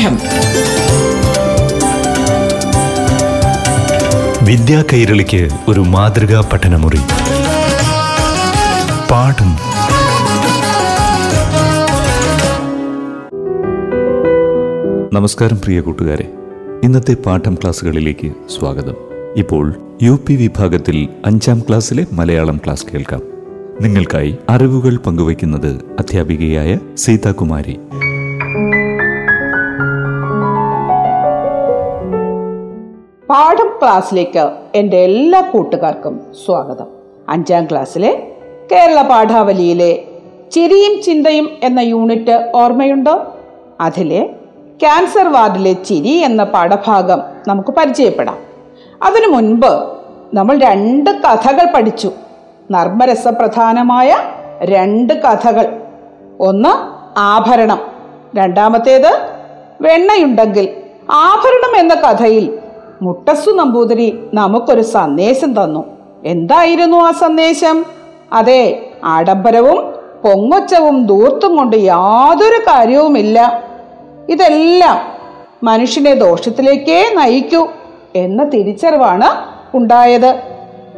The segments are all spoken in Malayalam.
പാഠം. വിദ്യാ കൈരളിക്ക് ഒരു മാതൃകാ പഠനമുറി. പാഠം. നമസ്കാരം പ്രിയ കൂട്ടുകാരെ. ഇന്നത്തെ പാഠം ക്ലാസ്സുകളിലേക്ക് സ്വാഗതം. ഇപ്പോൾ യു പി വിഭാഗത്തിൽ അഞ്ചാം ക്ലാസ്സിലെ മലയാളം ക്ലാസ് കേൾക്കാം. നിങ്ങൾക്കായി അറിവുകൾ പങ്കുവയ്ക്കുന്നത് അധ്യാപികയായ സീതാകുമാരി. പാഠം ക്ലാസ്സിലേക്ക് എന്റെ എല്ലാ കൂട്ടുകാർക്കും സ്വാഗതം. അഞ്ചാം ക്ലാസ്സിലെ കേരള പാഠാവലിയിലെ ചിരിയും ചിന്തയും എന്ന യൂണിറ്റ് ഓർമ്മയുണ്ടോ? അതിലെ ക്യാൻസർ വാർഡിലെ ചിരി എന്ന പാഠഭാഗം നമുക്ക് പരിചയപ്പെടാം. അതിനു മുൻപ് നമ്മൾ രണ്ട് കഥകൾ പഠിച്ചു. നർമ്മരസപ്രധാനമായ രണ്ട് കഥകൾ. ഒന്ന് ആഭരണം രണ്ടാമത്തേത് വെണ്ണയുണ്ടെങ്കിൽ. ആഭരണം എന്ന കഥയിൽ മുട്ടസ്സു നമ്പൂതിരി നമുക്കൊരു സന്ദേശം തന്നു. എന്തായിരുന്നു ആ സന്ദേശം? അതെ ആഡംബരവും പൊങ്ങൊച്ചവും ദൂർത്തും കൊണ്ട് യാതൊരു കാര്യവുമില്ല. ഇതെല്ലാം മനുഷ്യനെ ദോഷത്തിലേക്കേ നയിക്കൂ എന്ന തിരിച്ചറിവാണ് ഉണ്ടായത്.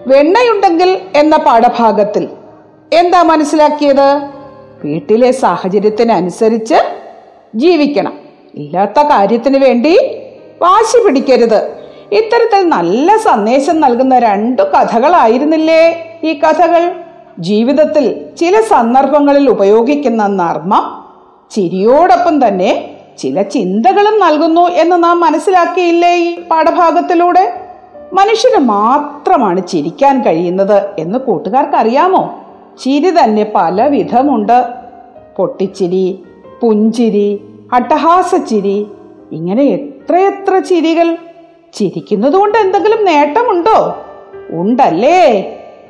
വെണ്ണയുണ്ടെങ്കിൽ എന്ന പാഠഭാഗത്തിൽ എന്താ മനസ്സിലാക്കിയത്? വീട്ടിലെ സാഹചര്യത്തിനനുസരിച്ച് ജീവിക്കണം. ഇല്ലാത്ത കാര്യത്തിന് വേണ്ടി വാശി പിടിക്കരുത്. ഇത്തരത്തിൽ നല്ല സന്ദേശം നൽകുന്ന രണ്ടു കഥകളായിരുന്നില്ലേ ഈ കഥകൾ? ജീവിതത്തിൽ ചില സന്ദർഭങ്ങളിൽ ഉപയോഗിക്കുന്ന നർമ്മം ചിരിയോടൊപ്പം തന്നെ ചില ചിന്തകളും നൽകുന്നു എന്ന് നാം മനസ്സിലാക്കിയില്ലേ ഈ പാഠഭാഗത്തിലൂടെ? മനുഷ്യന് മാത്രമാണ് ചിരിക്കാൻ കഴിയുന്നത് എന്ന് കൂട്ടുകാർക്കറിയാമോ? ചിരി തന്നെ പല വിധമുണ്ട് പൊട്ടിച്ചിരി പുഞ്ചിരി അട്ടഹാസച്ചിരി ഇങ്ങനെ എത്രയെത്ര ചിരികൾ? ചിരിക്കുന്നത് കൊണ്ട് എന്തെങ്കിലും നേട്ടമുണ്ടോ? ഉണ്ടല്ലേ.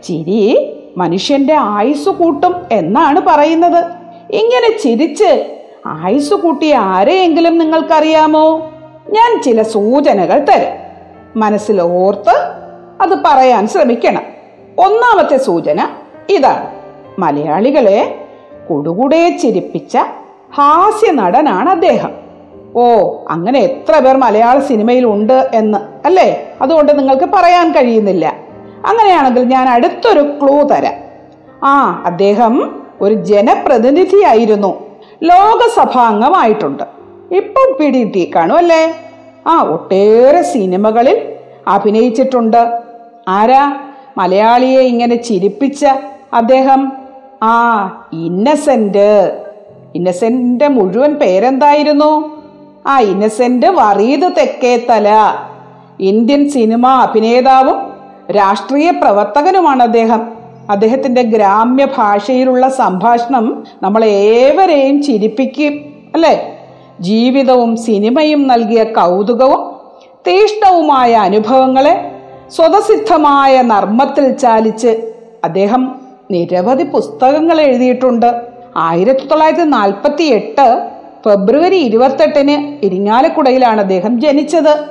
ചിരി മനുഷ്യന്റെ ആയുസ് കൂട്ടും എന്നാണ് പറയുന്നത്. ഇങ്ങനെ ചിരിച്ച് ആയുസ് കൂട്ടിയ ആരെയെങ്കിലും നിങ്ങൾക്കറിയാമോ? ഞാൻ ചില സൂചനകൾ തരാം. മനസ്സിൽ ഓർത്ത് അത് പറയാൻ ശ്രമിക്കണം. ഒന്നാമത്തെ സൂചന ഇതാണ്. മലയാളികളെ കുടുകുടെ ചിരിപ്പിച്ച ഹാസ്യ നടനാണ് അദ്ദേഹം. ഓ അങ്ങനെ എത്ര പേർ മലയാള സിനിമയിലുണ്ട് എന്ന് അല്ലേ? അതുകൊണ്ട് നിങ്ങൾക്ക് പറയാൻ കഴിയുന്നില്ല. അങ്ങനെയാണെങ്കിൽ ഞാൻ അടുത്തൊരു ക്ലൂ തരാം. ആ അദ്ദേഹം ഒരു ജനപ്രതിനിധിയായിരുന്നു. ലോകസഭാംഗമായിട്ടുണ്ട്. ഇപ്പം പി ഡി ടി കാണും അല്ലേ? ആ ഒട്ടേറെ സിനിമകളിൽ അഭിനയിച്ചിട്ടുണ്ട്. ആരാ? മലയാളിയെ ഇങ്ങനെ ചിരിപ്പിച്ച അദ്ദേഹം? ആ ഇന്നസെന്റ് ഇന്നസെന്റിന്റെ മുഴുവൻ പേരെന്തായിരുന്നു? ആ ഇന്നസെന്റ് വറീദ് തെക്കേത്തല. ഇന്ത്യൻ സിനിമാ അഭിനേതാവും രാഷ്ട്രീയ പ്രവർത്തകനുമാണ് അദ്ദേഹം. അദ്ദേഹത്തിന്റെ ഗ്രാമ്യ ഭാഷയിലുള്ള സംഭാഷണം നമ്മളെ ഏവരെയും ചിരിപ്പിക്കും അല്ലേ? ജീവിതവും സിനിമയും നൽകിയ കൗതുകവും തീഷ്ണവുമായ അനുഭവങ്ങളെ സ്വതസിദ്ധമായ നർമ്മത്തിൽ ചാലിച്ച് അദ്ദേഹം നിരവധി പുസ്തകങ്ങൾ എഴുതിയിട്ടുണ്ട്. ആയിരത്തി തൊള്ളായിരത്തി നാൽപ്പത്തി എട്ട് ഫെബ്രുവരി ഇരുപത്തെട്ടിന് ഇരിങ്ങാലക്കുടയിലാണ് അദ്ദേഹം ജനിച്ചത്.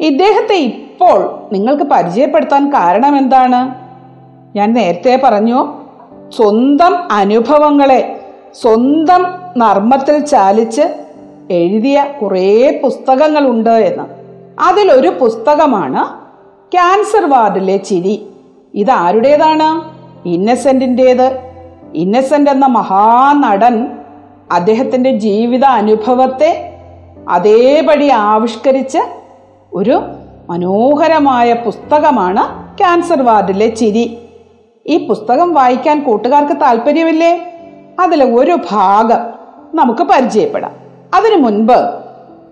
ഇദ്ദേഹത്തെ ഇപ്പോൾ നിങ്ങൾക്ക് പരിചയപ്പെടുത്താൻ കാരണം എന്താണ് ഞാൻ നേരത്തെ പറഞ്ഞു സ്വന്തം അനുഭവങ്ങളെ സ്വന്തം നർമ്മത്തിൽ ചാലിച്ച് എഴുതിയ കുറേ പുസ്തകങ്ങളുണ്ട് എന്ന്. അതിലൊരു പുസ്തകമാണ് ക്യാൻസർ വാർഡിലെ ചിരി. ഇതാരുടേതാണ്? ആരുടേതാണ് ഇന്നസെന്റ് എന്ന മഹാനടൻ അദ്ദേഹത്തിന്റെ ജീവിത അനുഭവത്തെ അതേപടി ആവിഷ്കരിച്ച് ഒരു മനോഹരമായ പുസ്തകമാണ് ക്യാൻസർ വാർഡിലെ ചിരി. ഈ പുസ്തകം വായിക്കാൻ കൂട്ടുകാർക്ക് താല്പര്യമില്ലേ അതിലെ ഒരു ഭാഗം നമുക്ക് പരിചയപ്പെടാം. അതിനു മുൻപ്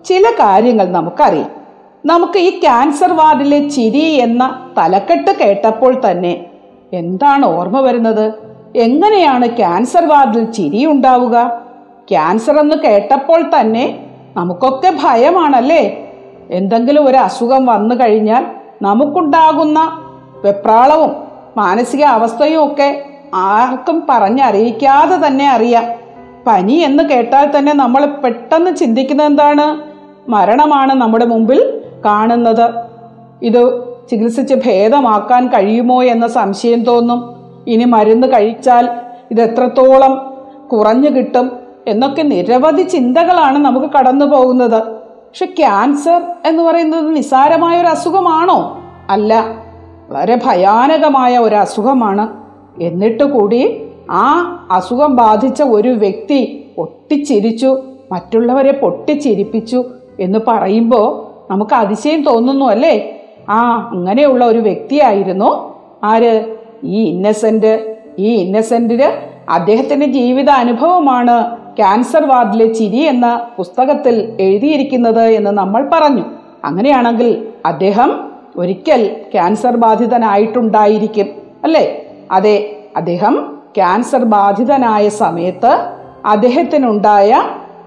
ചില കാര്യങ്ങൾ നമുക്കറിയാം. നമുക്ക് ഈ ക്യാൻസർ വാർഡിലെ ചിരി എന്ന തലക്കെട്ട് കേട്ടപ്പോൾ തന്നെ എന്താണ് ഓർമ്മ വരുന്നത്? എങ്ങനെയാണ് ക്യാൻസർ വാർഡിൽ ചിരി ഉണ്ടാവുക ക്യാൻസർ എന്ന് കേട്ടപ്പോൾ തന്നെ നമുക്കൊക്കെ ഭയമാണല്ലേ? എന്തെങ്കിലും ഒരു അസുഖം വന്നു കഴിഞ്ഞാൽ നമുക്കുണ്ടാകുന്ന വെപ്രാളവും മാനസിക അവസ്ഥയും ഒക്കെ ആർക്കും പറഞ്ഞറിയിക്കാതെ തന്നെ അറിയാം. പനി എന്ന് കേട്ടാൽ തന്നെ നമ്മൾ പെട്ടെന്ന് ചിന്തിക്കുന്നത് എന്താണ്? മരണമാണ് നമ്മുടെ മുമ്പിൽ കാണുന്നത്. ഇത് ചികിത്സിച്ച് ഭേദമാക്കാൻ കഴിയുമോ എന്ന സംശയം തോന്നും. ഇനി മരുന്ന് കഴിച്ചാൽ ഇത് എത്രത്തോളം കുറഞ്ഞു കിട്ടും? എന്നൊക്കെ നിരവധി ചിന്തകളാണ് നമുക്ക് കടന്നു പോകുന്നത്. പക്ഷെ ക്യാൻസർ എന്ന് പറയുന്നത് നിസാരമായ ഒരു അസുഖമാണോ? അല്ല. വളരെ ഭയാനകമായ ഒരു അസുഖമാണ്. എന്നിട്ട് കൂടി ആ അസുഖം ബാധിച്ച ഒരു വ്യക്തി പൊട്ടിച്ചിരിച്ചു മറ്റുള്ളവരെ പൊട്ടിച്ചിരിപ്പിച്ചു എന്ന് പറയുമ്പോൾ നമുക്ക് അതിശയം തോന്നുന്നു അല്ലേ? ആ അങ്ങനെയുള്ള ഒരു വ്യക്തിയായിരുന്നു. ആര്? ഈ ഇന്നസെന്റ് ഈ ഇന്നസെന്റിന് അദ്ദേഹത്തിന്റെ ജീവിത അനുഭവമാണ് ക്യാൻസർ വാർഡിലെ ചിരി എന്ന പുസ്തകത്തിൽ എഴുതിയിരിക്കുന്നത് എന്ന് നമ്മൾ പറഞ്ഞു. അങ്ങനെയാണെങ്കിൽ അദ്ദേഹം ഒരിക്കൽ ക്യാൻസർ ബാധിതനായിട്ടുണ്ടായിരിക്കും അല്ലേ? അതെ അദ്ദേഹം ക്യാൻസർ ബാധിതനായ സമയത്ത് അദ്ദേഹത്തിനുണ്ടായ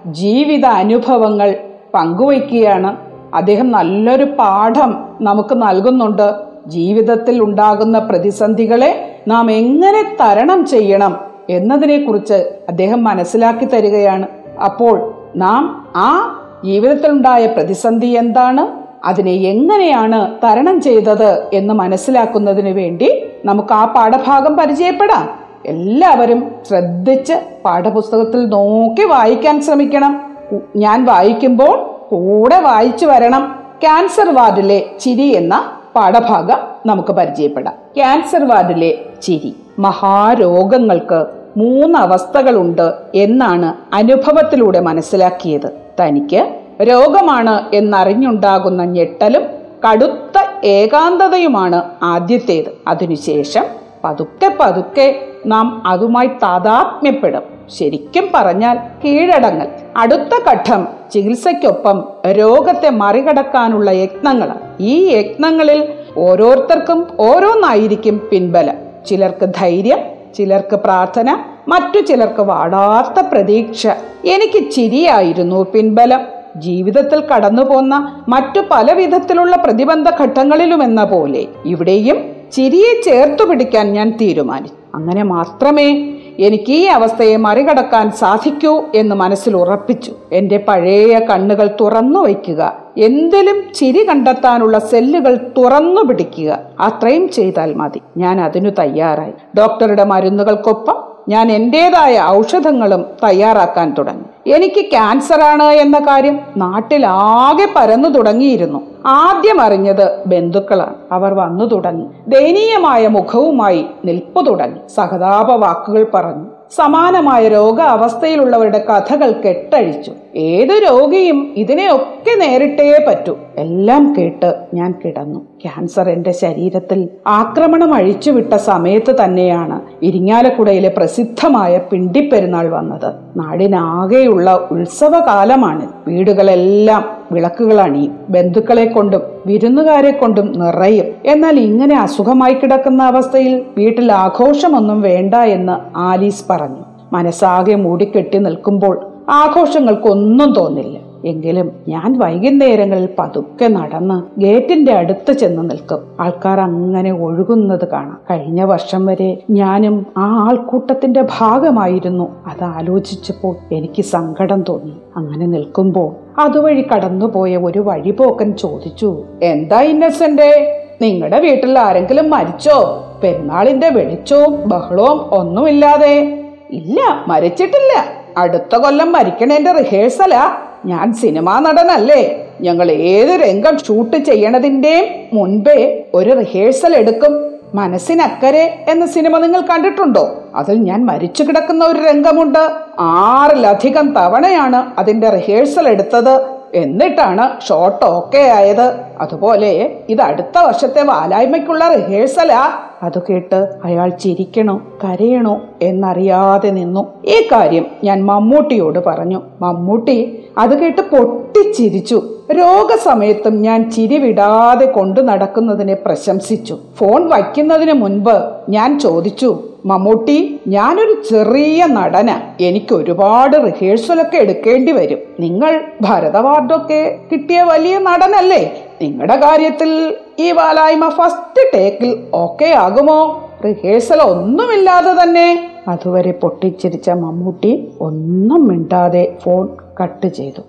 ജീവിത അനുഭവങ്ങൾ പങ്കുവയ്ക്കുകയാണ്. അദ്ദേഹം നല്ലൊരു പാഠം നമുക്ക് നൽകുന്നുണ്ട്. ജീവിതത്തിൽ ഉണ്ടാകുന്ന പ്രതിസന്ധികളെ നാം എങ്ങനെ തരണം ചെയ്യണം? എന്നതിനെക്കുറിച്ച് അദ്ദേഹം മനസ്സിലാക്കി തരികയാണ്. അപ്പോൾ നാം ആ ജീവിതത്തിലുണ്ടായ പ്രതിസന്ധി എന്താണ്? അതിനെ എങ്ങനെയാണ് തരണം ചെയ്തത് എന്ന് മനസ്സിലാക്കുന്നതിന് വേണ്ടി നമുക്ക് ആ പാഠഭാഗം പരിചയപ്പെടാം. എല്ലാവരും ശ്രദ്ധിച്ച് പാഠപുസ്തകത്തിൽ നോക്കി വായിക്കാൻ ശ്രമിക്കണം. ഞാൻ വായിക്കുമ്പോൾ കൂടെ വായിച്ചു വരണം. ക്യാൻസർ വാർഡിലെ ചിരി എന്ന പാഠഭാഗം നമുക്ക് പരിചയപ്പെടാം. ക്യാൻസർ വാർഡിലെ ചിരി. മഹാരോഗങ്ങൾക്ക് മൂന്ന് അവസ്ഥകളുണ്ട് എന്നാണ് അനുഭവത്തിലൂടെ മനസ്സിലാക്കിയത്. തനിക്ക് രോഗമാണ് എന്നറിഞ്ഞുണ്ടാകുന്ന ഞെട്ടലും കടുത്ത ഏകാന്തതയുമാണ് ആദ്യത്തേത്. അതിനുശേഷം പതുക്കെ പതുക്കെ നാം അതുമായി താതാത്മ്യപ്പെടും. ശരിക്കും പറഞ്ഞാൽ കീഴടങ്ങൽ. അടുത്ത ഘട്ടം ചികിത്സയ്ക്കൊപ്പം രോഗത്തെ മറികടക്കാനുള്ള യത്നങ്ങൾ ഈ യത്നങ്ങളിൽ ഓരോരുത്തർക്കും ഓരോന്നായിരിക്കും പിൻബലം. ചിലർക്ക് ധൈര്യം ചിലർക്ക് പ്രാർത്ഥന മറ്റു ചിലർക്ക് വാടാത്ത പ്രതീക്ഷ. എനിക്ക് ചിരിയായിരുന്നു പിൻബലം. ജീവിതത്തിൽ കടന്നു പോന്ന മറ്റു പല വിധത്തിലുള്ള പ്രതിബന്ധ ഘട്ടങ്ങളിലുമെന്ന പോലെ ഇവിടെയും ചിരിയെ ചേർത്തു പിടിക്കാൻ ഞാൻ തീരുമാനിച്ചു അങ്ങനെ മാത്രമേ എനിക്ക് ഈ അവസ്ഥയെ മറികടക്കാൻ സാധിക്കൂ എന്ന് മനസ്സിൽ ഉറപ്പിച്ചു. എന്റെ പഴയ കണ്ണുകൾ തുറന്നു വയ്ക്കുക. എന്തിലും ചിരി കണ്ടെത്താനുള്ള സെല്ലുകൾ തുറന്നു പിടിക്കുക. അത്രയും ചെയ്താൽ മതി. ഞാൻ അതിനു തയ്യാറായി. ഡോക്ടറുടെ മരുന്നുകൾക്കൊപ്പം ഞാൻ എന്റെതായ ഔഷധങ്ങളും തയ്യാറാക്കാൻ തുടങ്ങി. എനിക്ക് ക്യാൻസർ ആണ് എന്ന കാര്യം നാട്ടിലാകെ പരന്നു തുടങ്ങിയിരുന്നു. ആദ്യം അറിഞ്ഞത് ബന്ധുക്കളാണ്. അവർ വന്നു തുടങ്ങി. ദയനീയമായ മുഖവുമായി നിൽപ്പു തുടങ്ങി. സഹതാപ വാക്കുകൾ പറഞ്ഞു. സമാനമായ രോഗാവസ്ഥയിലുള്ളവരുടെ കഥകൾ കെട്ടഴിച്ചു. ഏത് രോഗിയും ഇതിനെയൊക്കെ നേരിട്ടേ പറ്റൂ. എല്ലാം കേട്ട് ഞാൻ കിടന്നു. ക്യാൻസർ എന്റെ ശരീരത്തിൽ ആക്രമണം അഴിച്ചുവിട്ട സമയത്ത് തന്നെയാണ് ഇരിങ്ങാലക്കുടയിലെ പ്രസിദ്ധമായ പിണ്ടിപ്പെരുന്നാൾ വന്നത്. നാടിനാകെയുള്ള ഉത്സവകാലമാണ് വീടുകളെല്ലാം വിളക്കുകൾ അണിയും ബന്ധുക്കളെ കൊണ്ടും വിരുന്നുകാരെ കൊണ്ടും നിറയും. എന്നാൽ ഇങ്ങനെ അസുഖമായി കിടക്കുന്ന അവസ്ഥയിൽ വീട്ടിൽ ആഘോഷമൊന്നും വേണ്ട എന്ന് ആലീസ് പറഞ്ഞു. മനസ്സാകെ മൂടിക്കെട്ടി നിൽക്കുമ്പോൾ ആഘോഷങ്ങൾക്കൊന്നും തോന്നില്ല. എങ്കിലും ഞാൻ വൈകുന്നേരങ്ങളിൽ പതുക്കെ നടന്ന് ഗേറ്റിന്റെ അടുത്ത് ചെന്ന് നിൽക്കും. ആൾക്കാർ അങ്ങനെ ഒഴുകുന്നത് കാണാം. കഴിഞ്ഞ വർഷം വരെ ഞാനും ആ ആൾക്കൂട്ടത്തിന്റെ ഭാഗമായിരുന്നു. അത് ആലോചിച്ചപ്പോൾ എനിക്ക് സങ്കടം തോന്നി. അങ്ങനെ നിൽക്കുമ്പോൾ അതുവഴി കടന്നുപോയ ഒരു വഴിപോക്കൻ ചോദിച്ചു എന്താ ഇന്നസെന്റ് നിങ്ങളുടെ വീട്ടിൽ ആരെങ്കിലും മരിച്ചോ? പെരുന്നാളിന്റെ വെളിച്ചവും ബഹളവും ഒന്നുമില്ലാതെ? ഇല്ല മരിച്ചിട്ടില്ല. അടുത്ത കൊല്ലം മരിക്കണേന്റെ റിഹേഴ്സലാ ഞാൻ സിനിമാ നടനല്ലേ. ഞങ്ങൾ ഏത് രംഗം ഷൂട്ട് ചെയ്യണതിന്റെയും മുൻപേ ഒരു റിഹേഴ്സൽ എടുക്കും. മനസ്സിനക്കരെ എന്ന സിനിമ നിങ്ങൾ കണ്ടിട്ടുണ്ടോ? അതിൽ ഞാൻ മരിച്ചു കിടക്കുന്ന ഒരു രംഗമുണ്ട്. ആറിലധികം തവണയാണ് അതിന്റെ റിഹേഴ്സൽ എടുത്തത്. എന്നിട്ടാണ് ഷോട്ട് ഓക്കെ ആയത്. അതുപോലെ ഇത് അടുത്ത വർഷത്തെ വാലായ്മയ്ക്കുള്ള റിഹേഴ്സലാ അത് കേട്ട് അയാൾ ചിരിക്കണോ കരയണോ എന്നറിയാതെ നിന്നു. ഈ കാര്യം ഞാൻ മമ്മൂട്ടിയോട് പറഞ്ഞു. മമ്മൂട്ടി അത് കേട്ട് പൊട്ടിച്ചിരിച്ചു. രോഗസമയത്തും ഞാൻ ചിരി വിടാതെ കൊണ്ടു നടക്കുന്നതിനെ പ്രശംസിച്ചു. ഫോൺ വയ്ക്കുന്നതിന് മുൻപ് ഞാൻ ചോദിച്ചു മമ്മൂട്ടി ഞാനൊരു ചെറിയ നടന. എനിക്ക് ഒരുപാട് റിഹേഴ്സലൊക്കെ എടുക്കേണ്ടി വരും. നിങ്ങൾ ഭരതവാർഡൊക്കെ കിട്ടിയ വലിയ നടനല്ലേ? നിങ്ങളുടെ കാര്യത്തിൽ ഈ വാലായ്മ ഫസ്റ്റ് ടേക്കിൽ ഓക്കെ ആകുമോ? റിഹേഴ്സൽ ഒന്നുമില്ലാതെ തന്നെ. അതുവരെ പൊട്ടിച്ചിരിച്ച മമ്മൂട്ടി ഒന്നും മിണ്ടാതെ ഫോൺ കട്ട് ചെയ്തു.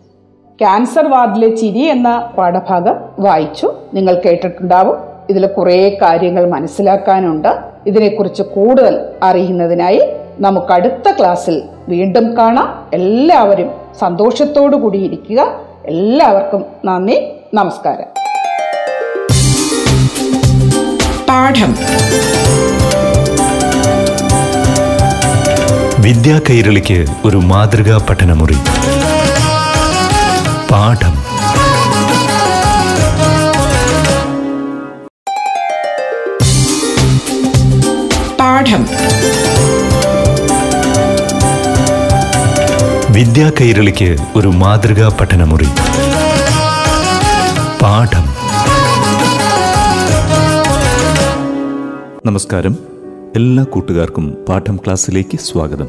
ക്യാൻസർ വാർഡിലെ ചിരി എന്ന പാഠഭാഗം വായിച്ചു. നിങ്ങൾ കേട്ടിട്ടുണ്ടാവും. ഇതിൽ കുറേ കാര്യങ്ങൾ മനസ്സിലാക്കാനുണ്ട്. ഇതിനെക്കുറിച്ച് കൂടുതൽ അറിയുന്നതിനായി നമുക്ക് അടുത്ത ക്ലാസ്സിൽ വീണ്ടും കാണാം. എല്ലാവരും സന്തോഷത്തോടു കൂടിയിരിക്കുക എല്ലാവർക്കും നന്ദി. നമസ്കാരം. പാഠം. വിദ്യാ കൈരളിക്ക് ഒരു മാതൃകാ പഠനമുറി. പാഠം. പാഠം. വിദ്യാ കൈരളിക്ക് ഒരു മാതൃകാ പഠനമുറി. പാഠം. നമസ്കാരം. എല്ലാ കൂട്ടുകാർക്കും പാഠം ക്ലാസ്സിലേക്ക് സ്വാഗതം.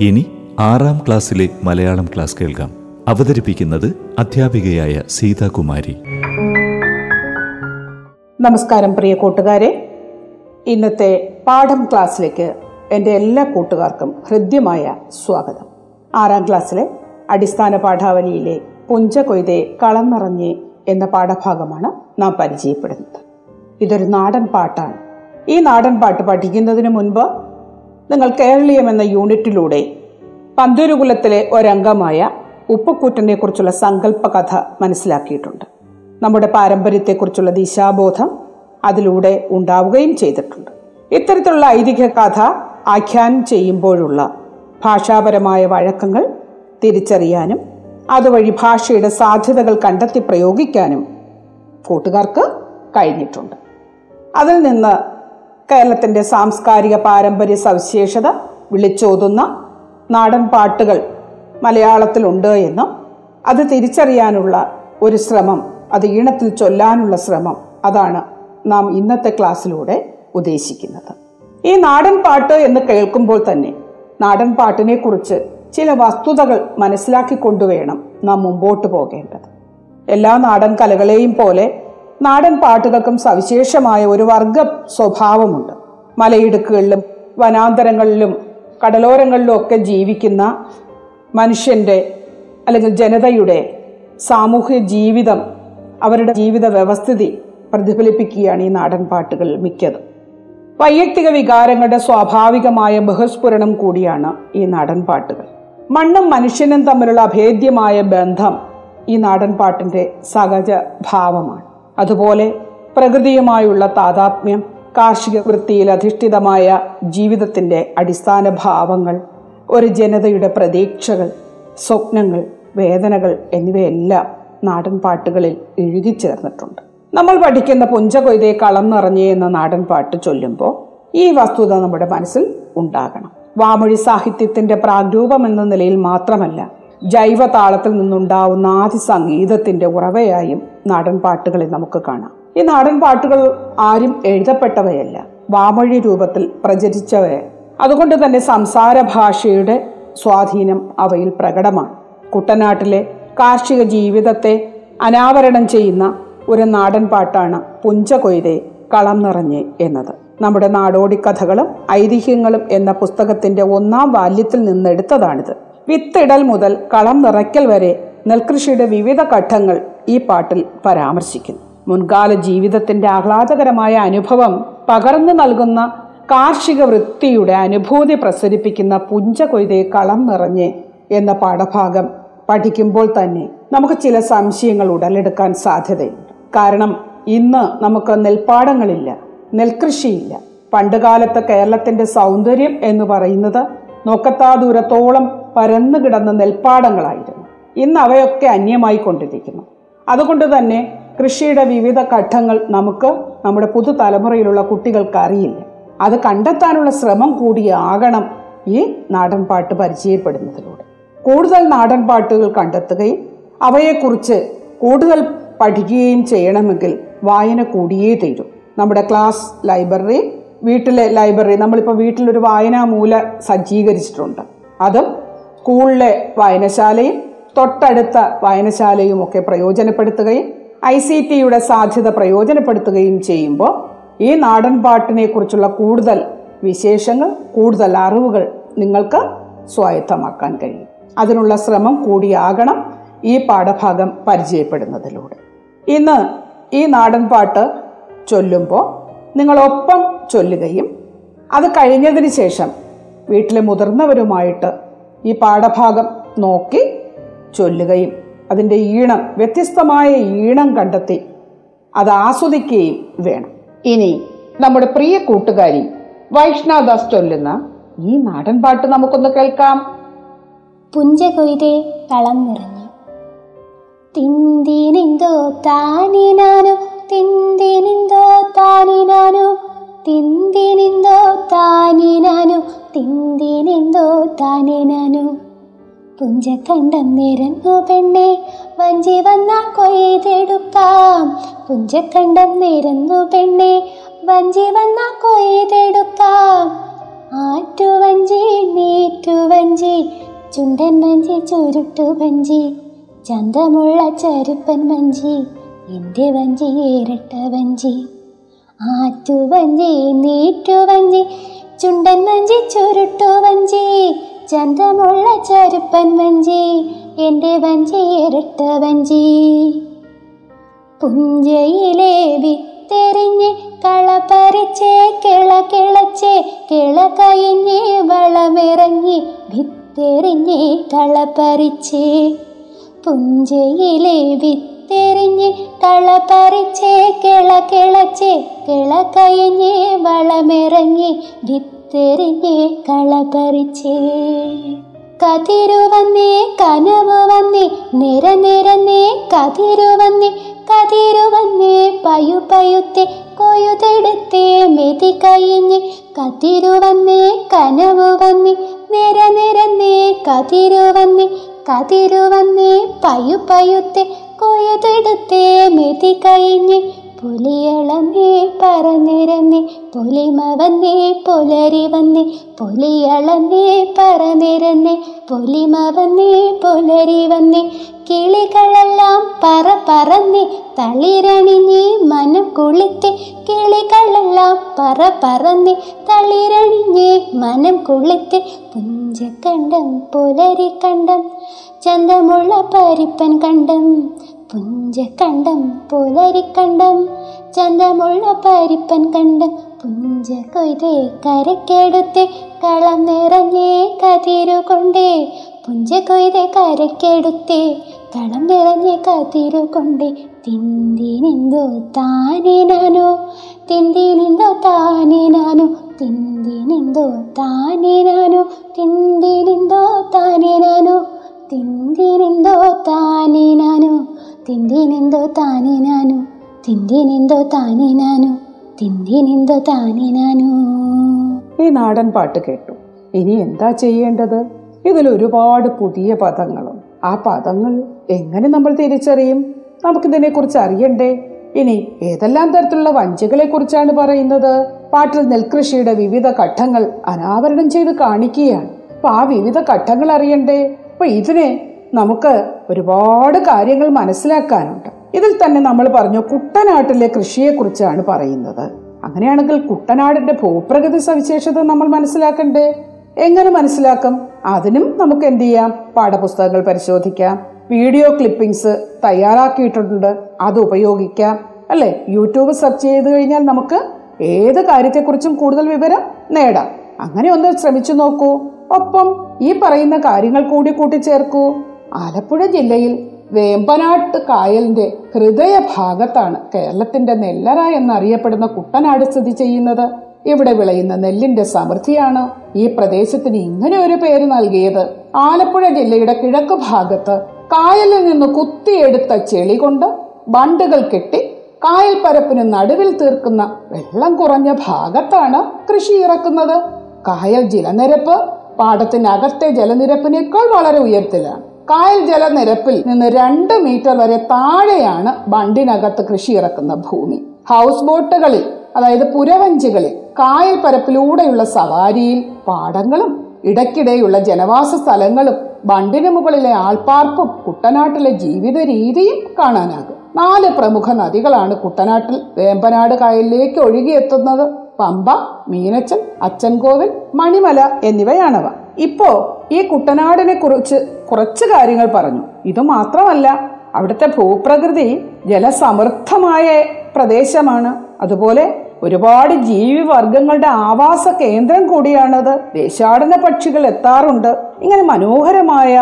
ഇനി ആറാം ക്ലാസ്സിലെ മലയാളം ക്ലാസ് കേൾക്കാം. അവതരിപ്പിക്കുന്നത് അധ്യാപികയായ സീതാകുമാരി. നമസ്കാരം പ്രിയ കൂട്ടുകാരെ. ഇന്നത്തെ പാഠം ക്ലാസ്സിലേക്ക് എന്റെ എല്ലാ കൂട്ടുകാർക്കും ഹൃദ്യമായ സ്വാഗതം. ആറാം ക്ലാസ്സിലെ അടിസ്ഥാന പാഠാവലിയിലെ പുഞ്ച കൊയ്തെ കളം നിറഞ്ഞ് എന്ന പാഠഭാഗമാണ് നാം പരിചയപ്പെടുന്നത്. ഇതൊരു നാടൻ പാട്ടാണ്. ഈ നാടൻ പാട്ട് പഠിക്കുന്നതിന് മുൻപ് നിങ്ങൾ കേരളീയം എന്ന യൂണിറ്റിലൂടെ പന്തൂരുകുലത്തിലെ ഒരംഗമായ ഉപ്പുക്കൂറ്റനെ കുറിച്ചുള്ള സങ്കല്പ കഥ മനസ്സിലാക്കിയിട്ടുണ്ട്. നമ്മുടെ പാരമ്പര്യത്തെക്കുറിച്ചുള്ള ദിശാബോധം അതിലൂടെ ഉണ്ടാവുകയും ചെയ്തിട്ടുണ്ട്. ഇത്തരത്തിലുള്ള ഐതിഹ്യ കഥ ആഖ്യാനം ചെയ്യുമ്പോഴുള്ള ഭാഷാപരമായ വഴക്കങ്ങൾ തിരിച്ചറിയാനും അതുവഴി ഭാഷയുടെ സാധ്യതകൾ കണ്ടെത്തി പ്രയോഗിക്കാനും കൂട്ടുകാർക്ക് കഴിഞ്ഞിട്ടുണ്ട്. അതിൽ നിന്ന് കേരളത്തിന്റെ സാംസ്കാരിക പാരമ്പര്യ സവിശേഷത വിളിച്ചോതുന്ന നാടൻ പാട്ടുകൾ മലയാളത്തിലുണ്ട് എന്നും അത് തിരിച്ചറിയാനുള്ള ഒരു ശ്രമം അത് ഈണത്തിൽ ചൊല്ലാനുള്ള ശ്രമം അതാണ് നാം ഇന്നത്തെ ക്ലാസ്സിലൂടെ ഉദ്ദേശിക്കുന്നത്. ഈ നാടൻ പാട്ട് എന്ന് കേൾക്കുമ്പോൾ തന്നെ നാടൻ പാട്ടിനെ കുറിച്ച് ചില വസ്തുതകൾ മനസ്സിലാക്കിക്കൊണ്ടുവേണം നാം മുമ്പോട്ട് പോകേണ്ടത്. എല്ലാ നാടൻ കലകളെയും പോലെ നാടൻ പാട്ടുകൾക്കും സവിശേഷമായ ഒരു വർഗ സ്വഭാവമുണ്ട്. മലയിടുക്കുകളിലും വനാന്തരങ്ങളിലും കടലോരങ്ങളിലും ഒക്കെ ജീവിക്കുന്ന മനുഷ്യന്റെ അല്ലെങ്കിൽ ജനതയുടെ സാമൂഹ്യ ജീവിതം അവരുടെ ജീവിത വ്യവസ്ഥിതി പ്രതിഫലിപ്പിക്കുകയാണ് ഈ നാടൻ പാട്ടുകൾ മിക്കതും. വൈയക്തിക വികാരങ്ങളുടെ സ്വാഭാവികമായ ബഹുസ്ഫുരണം കൂടിയാണ് ഈ നാടൻ പാട്ടുകൾ. മണ്ണും മനുഷ്യനും തമ്മിലുള്ള അഭേദ്യമായ ബന്ധം ഈ നാടൻ പാട്ടിന്റെ സഹജ ഭാവമാണ് അതുപോലെ പ്രകൃതിയുമായുള്ള താതാത്മ്യം കാർഷിക വൃത്തിയിൽ അധിഷ്ഠിതമായ ജീവിതത്തിന്റെ അടിസ്ഥാന ഭാവങ്ങൾ ഒരു ജനതയുടെ പ്രതീക്ഷകൾ സ്വപ്നങ്ങൾ വേദനകൾ എന്നിവയെല്ലാം നാടൻ പാട്ടുകളിൽ ഇഴുകിച്ചേർന്നിട്ടുണ്ട് നമ്മൾ പഠിക്കുന്ന പുഞ്ച കൊയ്തേ കളം എന്ന നാടൻ പാട്ട് ചൊല്ലുമ്പോൾ ഈ വസ്തുത നമ്മുടെ മനസ്സിൽ ഉണ്ടാകണം. വാമൊഴി സാഹിത്യത്തിന്റെ പ്രാഗ്രൂപം എന്ന നിലയിൽ മാത്രമല്ല ജൈവ താളത്തിൽ നിന്നുണ്ടാവുന്ന ആദി സംഗീതത്തിന്റെ ഉറവയായും നാടൻ പാട്ടുകളെ നമുക്ക് കാണാം. ഈ നാടൻ പാട്ടുകൾ ആരും എഴുതപ്പെട്ടവയല്ല വാമൊഴി രൂപത്തിൽ പ്രചരിച്ചവയെ അതുകൊണ്ട് തന്നെ സംസാര ഭാഷയുടെ സ്വാധീനം അവയിൽ പ്രകടമാണ്. കുട്ടനാട്ടിലെ കാർഷിക ജീവിതത്തെ അനാവരണം ചെയ്യുന്ന ഒരു നാടൻ പാട്ടാണ് പുഞ്ച കൊയ്തെ കളം നിറഞ്ഞ് എന്നത്. നമ്മുടെ നാടോടി കഥകളും ഐതിഹ്യങ്ങളും എന്ന പുസ്തകത്തിന്റെ ഒന്നാം ബാല്യത്തിൽ നിന്നെടുത്തതാണിത് വിത്തിടൽ മുതൽ കളം നിറയ്ക്കൽ വരെ നെൽകൃഷിയുടെ വിവിധ ഘട്ടങ്ങൾ ഈ പാട്ടിൽ പരാമർശിക്കുന്നു. മുൻകാല ജീവിതത്തിന്റെ ആഹ്ലാദകരമായ അനുഭവം പകർന്നു നൽകുന്ന കാർഷിക വൃത്തിയുടെ അനുഭൂതി പ്രസരിപ്പിക്കുന്ന പുഞ്ച കൊയ്തെ കളം നിറഞ്ഞ് എന്ന പാഠഭാഗം പഠിക്കുമ്പോൾ തന്നെ നമുക്ക് ചില സംശയങ്ങൾ ഉടലെടുക്കാൻ സാധ്യതയുണ്ട്. കാരണം ഇന്ന് നമുക്ക് നെൽപ്പാടങ്ങളില്ല നെൽകൃഷിയില്ല. പണ്ടുകാലത്ത് കേരളത്തിന്റെ സൗന്ദര്യം എന്ന് പറയുന്നത് നോക്കത്താ ദൂരത്തോളം പരന്നു കിടന്ന നെൽപ്പാടങ്ങളായിരുന്നു. ഇന്ന് അവയൊക്കെ അന്യമായി കൊണ്ടിരിക്കുന്നു. അതുകൊണ്ട് തന്നെ കൃഷിയുടെ വിവിധ ഘട്ടങ്ങൾ നമുക്ക് നമ്മുടെ പുതുതലമുറയിലുള്ള കുട്ടികൾക്ക് അറിയില്ല. അത് കണ്ടെത്താനുള്ള ശ്രമം കൂടിയാകണം ഈ നാടൻപാട്ട് പരിചയപ്പെടുന്നതിലൂടെ. കൂടുതൽ നാടൻപാട്ടുകൾ കണ്ടെത്തുകയും അവയെക്കുറിച്ച് കൂടുതൽ പഠിക്കുകയും ചെയ്യണമെങ്കിൽ വായന കൂടിയേ തീരും. നമ്മുടെ ക്ലാസ് ലൈബ്രറി വീട്ടിലെ ലൈബ്രറി നമ്മളിപ്പോൾ വീട്ടിലൊരു വായനാമൂല സജ്ജീകരിച്ചിട്ടുണ്ട്. അതും സ്കൂളിലെ വായനശാലയും തൊട്ടടുത്ത വായനശാലയും ഒക്കെ പ്രയോജനപ്പെടുത്തുകയും ഐ സി ടിയുടെ സാധ്യത പ്രയോജനപ്പെടുത്തുകയും ചെയ്യുമ്പോൾ ഈ നാടൻ പാട്ടിനെ കുറിച്ചുള്ള കൂടുതൽ വിശേഷങ്ങൾ കൂടുതൽ അറിവുകൾ നിങ്ങൾക്ക് സ്വായത്തമാക്കാൻ കഴിയും. അതിനുള്ള ശ്രമം കൂടിയാകണം ഈ പാഠഭാഗം പരിചയപ്പെടുന്നതിലൂടെ. ഇന്ന് ഈ നാടൻ പാട്ട് ചൊല്ലുമ്പോൾ നിങ്ങളൊപ്പം ചൊല്ലുകയും അത് കഴിഞ്ഞതിന് ശേഷം വീട്ടിലെ മുതിർന്നവരുമായിട്ട് ഈ പാഠഭാഗം നോക്കി ചൊല്ലുകയും അതിന്റെ ഈണം വ്യത്യസ്തമായ ഈണം കണ്ടെത്തി അത് ആസ്വദിക്കുകയും വേണം. ഇനി നമ്മുടെ പ്രിയ കൂട്ടുകാരി വൈഷ്ണവദാസ് ചൊല്ലുന്ന ഈ നാടൻ പാട്ട് നമുക്കൊന്ന് കേൾക്കാം. പുഞ്ച കളം നിറഞ്ഞു തിന്തിനിന്തോ താനിനാനു തിന്തിനിന്തോ താനിനാനു തിന്തിനിന്തോ താനിനാനു തിന്തിനിന്തോ താനിനാനു. പുഞ്ചക്കണ്ടം നിരന്നു പെണ്ണെ വഞ്ചി വന്ന കൊയ്തെടുക്കാം. പുഞ്ചക്കണ്ടം നിരന്നു പെണ്ണെ വഞ്ചി വന്ന കൊയ്തെടുക്കാം. നീറ്റു വഞ്ചി ചുണ്ടൻ വഞ്ചി ചുരുട്ടു വഞ്ചി ചന്തമുള്ള ചരുപ്പൻ വഞ്ചി എന്റെ വഞ്ചി ഇരട്ട വഞ്ചി. ആറ്റുവഞ്ചി നീറ്റുവഞ്ചി ചുണ്ടൻ വഞ്ചി ചുരുട്ടു വഞ്ചി. ചന്തമുള്ള ചരുപ്പൻ വഞ്ചി എന്റെ വഞ്ചി ഇരട്ട വഞ്ചി. പുഞ്ചയിലെ വിത്തെറിഞ്ഞ് കള പറിച്ചേ കിള കിളച്ചേ കിള കയിഞ്ഞ് വളമിറങ്ങി വിത്തെറിഞ്ഞ് കള പറിച്ചേ പുഞ്ചയിലെ വിത്തെറിഞ്ഞ് കള പറിച്ചേ കിള കിളച്ചേ കിള കയിഞ്ഞ് വളമിറങ്ങി വിത്തെറിഞ്ഞ് കള പറിച്ചേ. കതിരു വന്നേ കനവ് വന്നേ നിര കതിരു വന്നേ കതിരു വന്നേ പയു പയുത്തെ കൊയുതെടുത്തേ മെതി കഴിഞ്ഞ് കതിരു വന്നേ കനവ് വന്നേ നിര കതിരു വന്നേ കതിരു വന്നേ പയു പയുത്തെ കൊയുതെടുത്തേ മെതി കഴിഞ്ഞ് പുലിയളന്നേ പറന്നിരന്നേ പുലിമ വന്നേ പുലരി വന്നേ പുലിയളന്നേ പറന്നിരന്നേ പുലിമ വന്നേ പുലരി വന്നേ കിളികളെല്ലാം പറ പറന്നേ തളിരണിഞ്ഞ് മനം കുളിത്തെ കിളികളെല്ലാം പറ പറന്നേ തളിരണിഞ്ഞ് മനം കുളിത്തെ പുഞ്ചക്കണ്ടം പുലരി കണ്ടം ചന്തമുള്ള പരിപ്പൻ കണ്ടം. പുഞ്ചക്കണ്ടം പുലരിക്കണ്ടം ചന്തമുള്ള പരിപ്പൻ കണ്ടം. പുഞ്ച കൊയ്തേ കരക്കെടുത്തേ കളം നിറഞ്ഞേ കതിരു കൊണ്ടേ പുഞ്ച കൊയ്തേ കരക്കെടുത്തേ കളം നിറഞ്ഞേ കതിരു കൊണ്ടേ തിന്തിനിന്തോ തിന്തിനിന്തോ നാനു? തിന്തിനിന്തോ താനിനാനോ നാനു? തിന്തിനെന്തോ തിന്തിനിന്തോ നാനു? തിന്തിനെന്തോ താനേ നാനു? തിന്തിനെന്തോ താനേ നാനു? ഈ നാടൻ പാട്ട് കേട്ടു. ഇനി എന്താ ചെയ്യേണ്ടത്? ഇതിൽ ഒരുപാട് പുതിയ പദങ്ങളും. ആ പദങ്ങൾ എങ്ങനെ നമ്മൾ തിരിച്ചറിയും? നമുക്കിതിനെ കുറിച്ച് അറിയണ്ടേ? ഇനി ഏതെല്ലാം തരത്തിലുള്ള വഞ്ചികളെ കുറിച്ചാണ് പറയുന്നത്? പാട്ടിൽ നെൽകൃഷിയുടെ വിവിധ ഘട്ടങ്ങൾ അനാവരണം ചെയ്ത് കാണിക്കുകയാണ്. അപ്പൊ ആ വിവിധ ഘട്ടങ്ങൾ അറിയണ്ടേ? അപ്പൊ ഇതിനെ നമുക്ക് ഒരുപാട് കാര്യങ്ങൾ മനസ്സിലാക്കാനുണ്ട്. ഇതിൽ തന്നെ നമ്മൾ പറഞ്ഞു കുട്ടനാട്ടിലെ കൃഷിയെ കുറിച്ചാണ് പറയുന്നത്. അങ്ങനെയാണെങ്കിൽ കുട്ടനാടിന്റെ ഭൂപ്രകൃതി സവിശേഷത നമ്മൾ മനസ്സിലാക്കണ്ടേ? എങ്ങനെ മനസ്സിലാക്കും? അതിനും നമുക്ക് എന്ത് ചെയ്യാം? പാഠപുസ്തകങ്ങൾ പരിശോധിക്കാം. വീഡിയോ ക്ലിപ്പിംഗ്സ് തയ്യാറാക്കിയിട്ടുണ്ട്. അത് ഉപയോഗിക്കാം. അല്ലേ? യൂട്യൂബ് സെർച്ച് ചെയ്ത് കഴിഞ്ഞാൽ നമുക്ക് ഏത് കാര്യത്തെക്കുറിച്ചും കൂടുതൽ വിവരം നേടാം. അങ്ങനെ ഒന്ന് ശ്രമിച്ചു നോക്കൂ. ഒപ്പം ഈ പറയുന്ന കാര്യങ്ങൾ കൂടി കൂട്ടിച്ചേർക്കൂ. ആലപ്പുഴ ജില്ലയിൽ വേമ്പനാട്ട് കായലിന്റെ ഹൃദയഭാഗത്താണ് കേരളത്തിന്റെ നെല്ലറ എന്നറിയപ്പെടുന്ന കുട്ടനാട് സ്ഥിതി ചെയ്യുന്നത്. ഇവിടെ വിളയുന്ന നെല്ലിന്റെ സമൃദ്ധിയാണ് ഈ പ്രദേശത്തിന് ഇങ്ങനെ ഒരു പേര് നൽകിയത്. ആലപ്പുഴ ജില്ലയുടെ കിഴക്ക് ഭാഗത്ത് കായലിൽ നിന്ന് കുത്തിയെടുത്ത ചെളി കൊണ്ട് ബണ്ടുകൾ കെട്ടി കായൽ പരപ്പിന് നടുവിൽ തീർക്കുന്ന വെള്ളം കുറഞ്ഞ ഭാഗത്താണ് കൃഷി ഇറക്കുന്നത്. കായൽ ജലനിരപ്പ് പാടത്തിനകത്തെ ജലനിരപ്പിനേക്കാൾ വളരെ ഉയരത്തിലാണ്. കായൽ ജലനിരപ്പിൽ നിന്ന് രണ്ട് മീറ്റർ വരെ താഴെയാണ് ബണ്ടിനകത്ത് കൃഷി ഇറക്കുന്ന ഭൂമി. ഹൗസ് ബോട്ടുകളിൽ അതായത് പുരവഞ്ചികളിൽ കായൽ പരപ്പിലൂടെയുള്ള സവാരിയിൽ പാടങ്ങളും ഇടയ്ക്കിടെയുള്ള ജനവാസ സ്ഥലങ്ങളും ബണ്ടിന് മുകളിലെ ആൾപ്പാർപ്പും കുട്ടനാട്ടിലെ ജീവിത രീതിയും കാണാനാകും. നാല് പ്രമുഖ നദികളാണ് കുട്ടനാട്ടിൽ വേമ്പനാട് കായലിലേക്ക് ഒഴുകിയെത്തുന്നത്. പമ്പ മീനച്ചൻ അച്ചൻകോവിൽ മണിമല എന്നിവയാണവ. ഇപ്പോ ഈ കുട്ടനാടിനെ കുറിച്ച് കുറച്ച് കാര്യങ്ങൾ പറഞ്ഞു. ഇത് മാത്രമല്ല അവിടുത്തെ ഭൂപ്രകൃതി ജലസമൃദ്ധമായ പ്രദേശമാണ്. അതുപോലെ ഒരുപാട് ജീവിവർഗങ്ങളുടെ ആവാസ കേന്ദ്രം കൂടിയാണത്. ദേശാടന പക്ഷികൾ എത്താറുണ്ട്. ഇങ്ങനെ മനോഹരമായ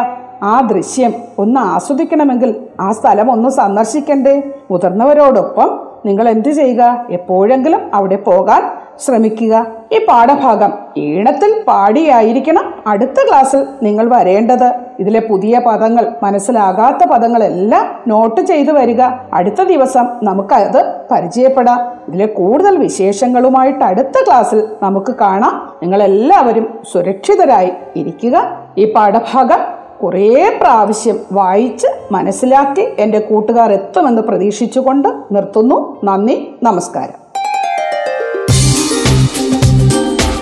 ആ ദൃശ്യം ഒന്ന് ആസ്വദിക്കണമെങ്കിൽ ആ സ്ഥലം ഒന്ന് സന്ദർശിക്കണ്ടേ? മുതിർന്നവരോടൊപ്പം നിങ്ങൾ എന്ത് ചെയ്യുക? എപ്പോഴെങ്കിലും അവിടെ പോകാൻ ശ്രമിക്കുക. ഈ പാഠഭാഗം ഈണത്തിൽ പാടിയായിരിക്കണം. അടുത്ത ക്ലാസ്സിൽ നിങ്ങൾ വരേണ്ടത്. ഇതിലെ പുതിയ പദങ്ങൾ മനസ്സിലാകാത്ത പദങ്ങളെല്ലാം നോട്ട് ചെയ്തു വരിക. അടുത്ത ദിവസം നമുക്കത് പരിചയപ്പെടാം. ഇതിലെ കൂടുതൽ വിശേഷങ്ങളുമായിട്ട് അടുത്ത ക്ലാസ്സിൽ നമുക്ക് കാണാം. നിങ്ങൾ എല്ലാവരും സുരക്ഷിതരായി ഇരിക്കുക. ഈ പാഠഭാഗം കുറേ പ്രാവശ്യം വായിച്ച് മനസ്സിലാക്കി എന്റെ കൂട്ടുകാർ എത്തുമെന്ന് പ്രതീക്ഷിച്ചുകൊണ്ട് നിർത്തുന്നു. നന്ദി നമസ്കാരം.